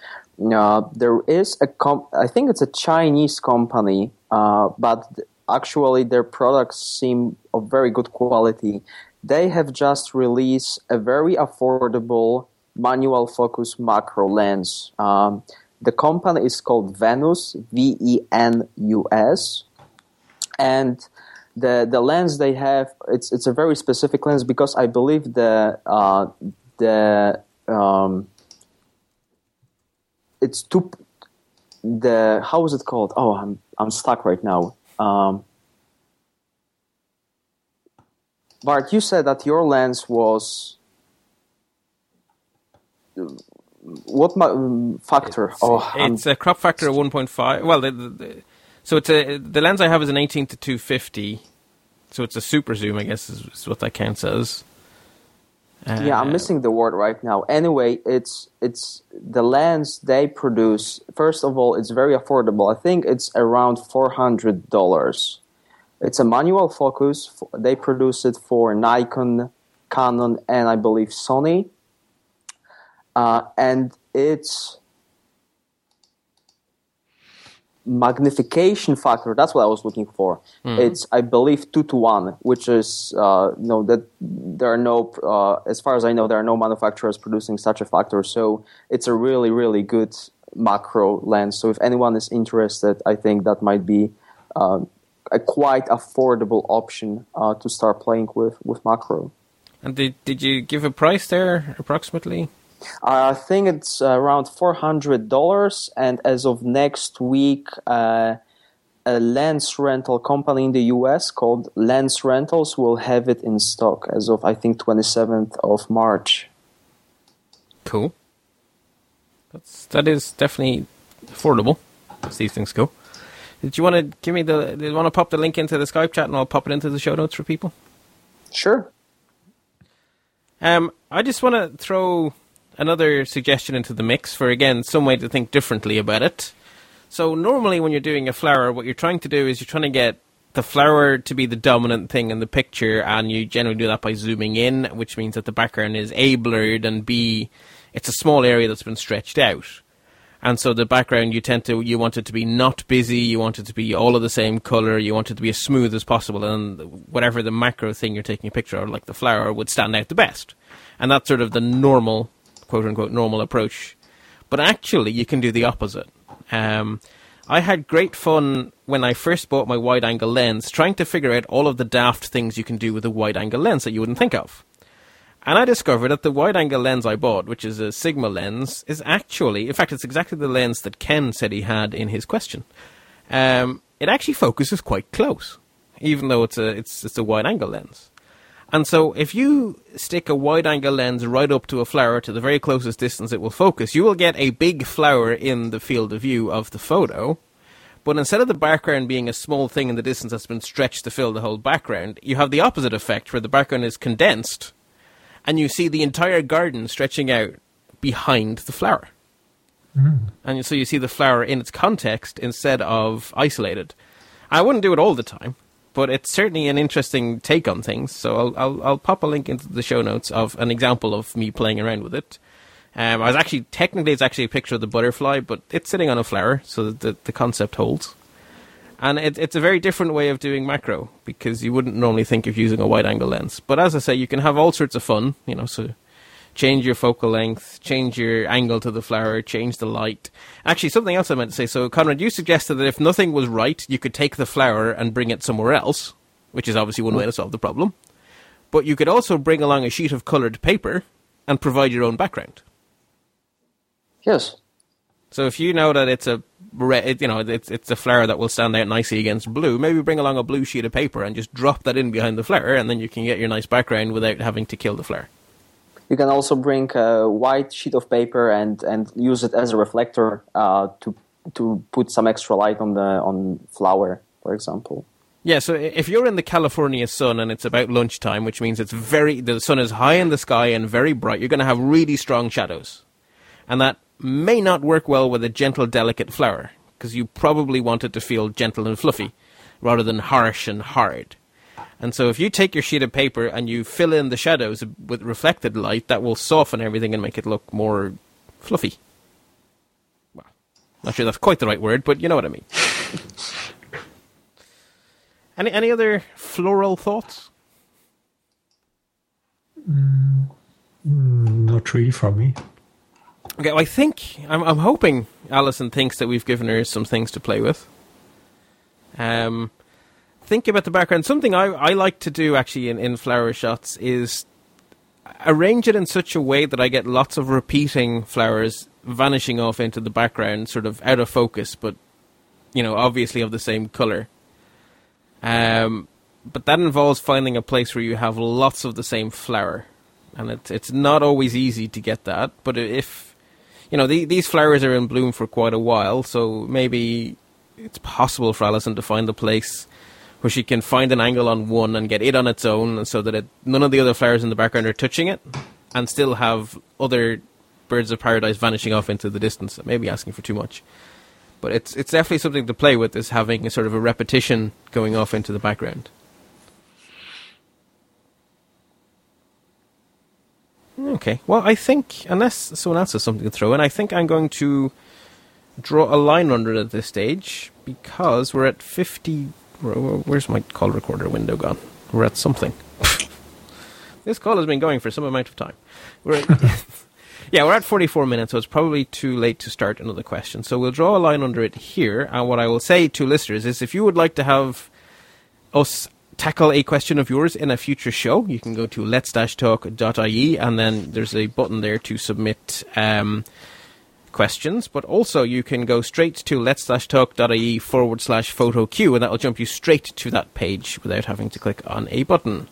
[SPEAKER 3] uh, there is a comp- I think it's a Chinese company, uh, but actually their products seem of very good quality. They have just released a very affordable manual focus macro lens. Um, the company is called Venus, V E N U S, and the the lens they have it's it's a very specific lens because I believe the uh, the um, it's too the how is it called? Oh, I'm I'm stuck right now. Um, Bart, you said that your lens was what ma- factor?
[SPEAKER 1] It's, oh, it's I'm, a crop factor of 1.5. Well, the, the, the, so it's a the lens I have is an 18 to 250. So it's a super zoom, I guess, is, is what that counts as.
[SPEAKER 3] Uh, yeah, I'm missing the word right now. Anyway, it's it's the lens they produce. First of all, it's very affordable. I think it's around four hundred dollars. It's a manual focus. They produce it for Nikon, Canon, and I believe Sony. Uh, and it's magnification factor. That's what I was looking for. Mm. It's I believe two to one, which is uh, you know that there are no uh, as far as I know there are no manufacturers producing such a factor. So it's a really really good macro lens. So if anyone is interested, I think that might be uh, a quite affordable option uh, to start playing with with macro.
[SPEAKER 1] And did did you give a price there approximately?
[SPEAKER 3] I think it's around four hundred dollars, and as of next week, uh, a lens rental company in the US called Lens Rentals will have it in stock as of I think twenty seventh of March.
[SPEAKER 1] Cool. That's that is definitely affordable as these things go. Did you want to give me the? Did you want to pop the link into the Skype chat and I'll pop it into the show notes for people?
[SPEAKER 3] Sure.
[SPEAKER 1] Um, I just want to throw another suggestion into the mix for again some way to think differently about it. So normally when you're doing a flower, what you're trying to do is you're trying to get the flower to be the dominant thing in the picture, and you generally do that by zooming in, which means that the background is a blurred and b it's a small area that's been stretched out. And so the background you tend to you want it to be not busy, you want it to be all of the same color, you want it to be as smooth as possible, and whatever the macro thing you're taking a picture of, like the flower, would stand out the best. And that's sort of the normal quote unquote normal approach. But actually, you can do the opposite. Um, I had great fun when I first bought my wide angle lens trying to figure out all of the daft things you can do with a wide angle lens that you wouldn't think of. And I discovered that the wide angle lens I bought, which is a Sigma lens, is actually, in fact, it's exactly the lens that Ken said he had in his question. Um, it actually focuses quite close, even though it's a it's it's a wide angle lens. And so, if you stick a wide angle lens right up to a flower to the very closest distance it will focus, you will get a big flower in the field of view of the photo. But instead of the background being a small thing in the distance that's been stretched to fill the whole background, you have the opposite effect where the background is condensed and you see the entire garden stretching out behind the flower. Mm. And so you see the flower in its context instead of isolated. I wouldn't do it all the time but it's certainly an interesting take on things. So I'll, I'll, I'll pop a link into the show notes of an example of me playing around with it. Um, I was actually technically it's actually a picture of the butterfly, but it's sitting on a flower, so the the concept holds. And it, it's a very different way of doing macro because you wouldn't normally think of using a wide angle lens. But as I say, you can have all sorts of fun, you know. So change your focal length, change your angle to the flower, change the light. Actually, something else I meant to say. So, Konrad, you suggested that if nothing was right, you could take the flower and bring it somewhere else, which is obviously one way to solve the problem. But you could also bring along a sheet of coloured paper and provide your own background.
[SPEAKER 3] Yes.
[SPEAKER 1] So if you know that it's a red, you know, it's it's a flower that will stand out nicely against blue, maybe bring along a blue sheet of paper and just drop that in behind the flower, and then you can get your nice background without having to kill the flower.
[SPEAKER 3] You can also bring a white sheet of paper and, and use it as a reflector uh, to to put some extra light on the on flower, for example.
[SPEAKER 1] Yeah, so if you're in the California sun and it's about lunchtime, which means it's very the sun is high in the sky and very bright, you're going to have really strong shadows, and that may not work well with a gentle, delicate flower because you probably want it to feel gentle and fluffy rather than harsh and hard. And so if you take your sheet of paper and you fill in the shadows with reflected light, that will soften everything and make it look more fluffy. Well, not sure that's quite the right word, but you know what I mean. any any other floral thoughts?
[SPEAKER 2] Mm, not really for me.
[SPEAKER 1] Okay, well, I think I'm, I'm hoping Alison thinks that we've given her some things to play with. Um, think about the background. Something I, I like to do actually in, in flower shots is arrange it in such a way that I get lots of repeating flowers vanishing off into the background, sort of out of focus, but you know, obviously of the same color. Um, but that involves finding a place where you have lots of the same flower, and it's it's not always easy to get that. But if you know the, these flowers are in bloom for quite a while, so maybe it's possible for Alison to find a place where she can find an angle on one and get it on its own so that it, none of the other flowers in the background are touching it and still have other birds of paradise vanishing off into the distance. Maybe asking for too much. But it's it's definitely something to play with is having a sort of a repetition going off into the background. Okay. Well, I think unless someone else has something to throw in, I think I'm going to draw a line under it at this stage because we're at 50. Where's my call recorder window gone? We're at something. this call has been going for some amount of time. We're at, yeah, we're at 44 minutes, so it's probably too late to start another question. So we'll draw a line under it here. And what I will say to listeners is if you would like to have us tackle a question of yours in a future show, you can go to let's-talk.ie and then there's a button there to submit um, questions. But also you can go straight to let's-talk.ie forward slash photo queue and that will jump you straight to that page without having to click on a button.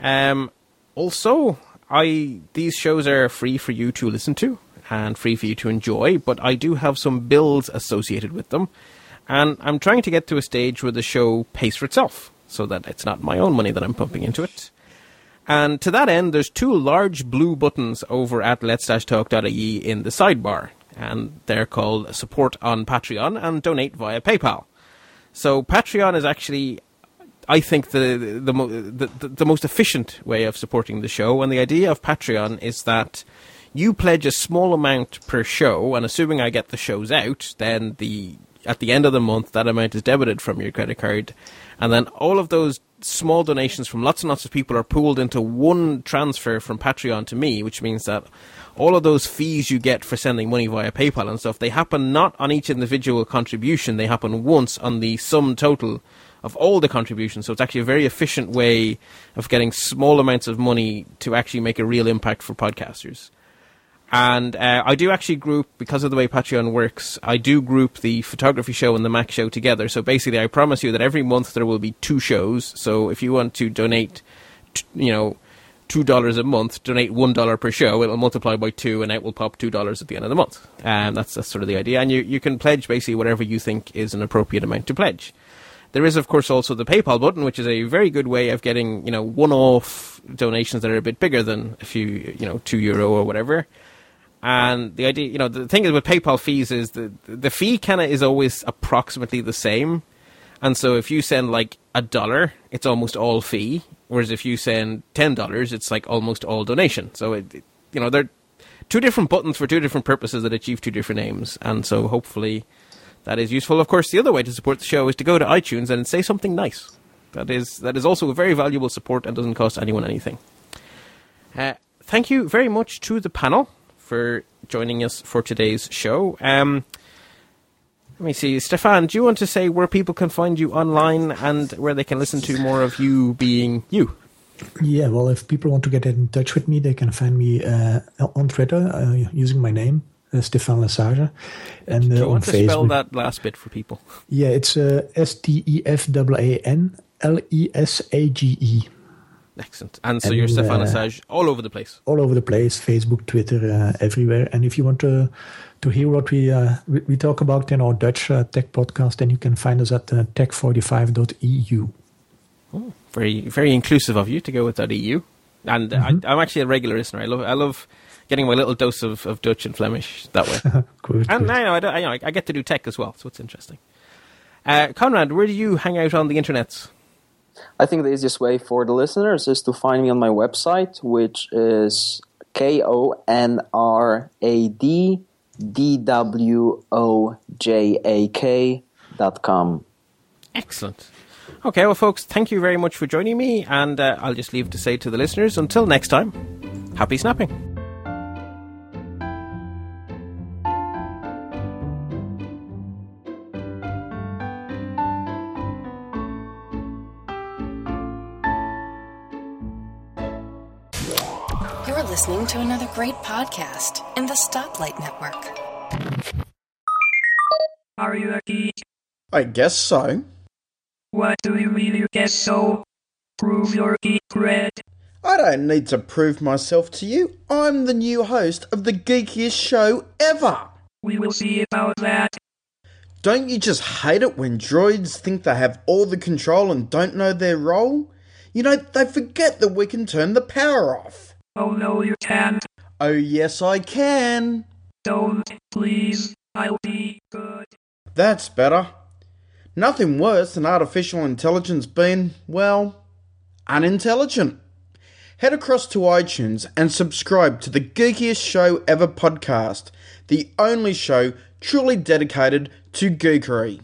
[SPEAKER 1] Um, also, I these shows are free for you to listen to and free for you to enjoy, but I do have some bills associated with them. And I'm trying to get to a stage where the show pays for itself, so that it's not my own money that I'm pumping into it. And to that end, there's two large blue buttons over at let's-talk.ie in the sidebar, and they're called Support on Patreon and Donate via PayPal. So Patreon is actually, I think, the the, the the the most efficient way of supporting the show. And the idea of Patreon is that you pledge a small amount per show, and assuming I get the shows out, then the at the end of the month, that amount is debited from your credit card, and then all of those small donations from lots and lots of people are pooled into one transfer from Patreon to me, which means that all of those fees you get for sending money via PayPal and stuff, they happen not on each individual contribution, they happen once on the sum total of all the contributions. So it's actually a very efficient way of getting small amounts of money to actually make a real impact for podcasters. And uh, I do actually group, because of the way Patreon works, I do group the photography show and the Mac show together. So basically, I promise you that every month there will be two shows. So if you want to donate, t- you know, two dollars a month, donate one dollar per show. It'll multiply by two, and out will pop two dollars at the end of the month. And um, that's that's sort of the idea. And you you can pledge basically whatever you think is an appropriate amount to pledge. There is, of course, also the PayPal button, which is a very good way of getting you know one-off donations that are a bit bigger than a few you know two euro or whatever. And the idea, you know, the thing is with PayPal fees is the the fee kind of is always approximately the same. And so if you send like a dollar, it's almost all fee. Whereas if you send ten dollars, it's like almost all donation. So it, it, you know, they're two different buttons for two different purposes that achieve two different aims. And so hopefully that is useful. Of course, the other way to support the show is to go to iTunes and say something nice. That is that is also a very valuable support and doesn't cost anyone anything. Uh, thank you very much to the panel for joining us for today's show. Um, let me see, Stefaan. Do you want to say where people can find you online and where they can listen to more of you being you?
[SPEAKER 2] Yeah, well, if people want to get in touch with me, they can find me uh, on Twitter uh, using my name, uh, Stefaan Lesage,
[SPEAKER 1] and uh, Do you want to Facebook. spell that last bit for people?
[SPEAKER 2] Yeah, it's uh, S T E F A A N L E S A G E.
[SPEAKER 1] Excellent. And so and, you're Stefaan uh, Lesage all over the place.
[SPEAKER 2] All over the place, Facebook, Twitter, uh, everywhere. And if you want to to hear what we uh, we, we, talk about in our Dutch uh, tech podcast, then you can find us at uh, tech45.eu.
[SPEAKER 1] Oh, very very inclusive of you to go with that EU. And mm-hmm. I, am actually a regular listener. I love I love getting my little dose of, of Dutch and Flemish that way. good, and good. I know I, I, I, get to do tech as well, so it's interesting. Uh, Konrad, where do you hang out on the internet?
[SPEAKER 3] I think the easiest way for the listeners is to find me on my website, which is K O N R A D D W O J A K dot com.
[SPEAKER 1] Excellent. Okay, well, folks, thank you very much for joining me, and uh, I'll just leave to say to the listeners until next time, happy snapping.
[SPEAKER 4] To another great podcast in the Stoplight Network.
[SPEAKER 5] Are you a geek?
[SPEAKER 6] I guess so.
[SPEAKER 5] What do you mean you guess so? Prove your geek cred.
[SPEAKER 6] I don't need to prove myself to you. I'm the new host of the geekiest show ever.
[SPEAKER 5] We will see about that.
[SPEAKER 6] Don't you just hate it when droids think they have all the control and don't know their role? You know, they forget that we can turn the power off.
[SPEAKER 5] Oh no, you can't.
[SPEAKER 6] Oh yes, I can.
[SPEAKER 5] Don't, please. I'll be good.
[SPEAKER 6] That's better. Nothing worse than artificial intelligence being, well, unintelligent. Head across to iTunes and subscribe to the Geekiest Show Ever podcast, the only show truly dedicated to geekery.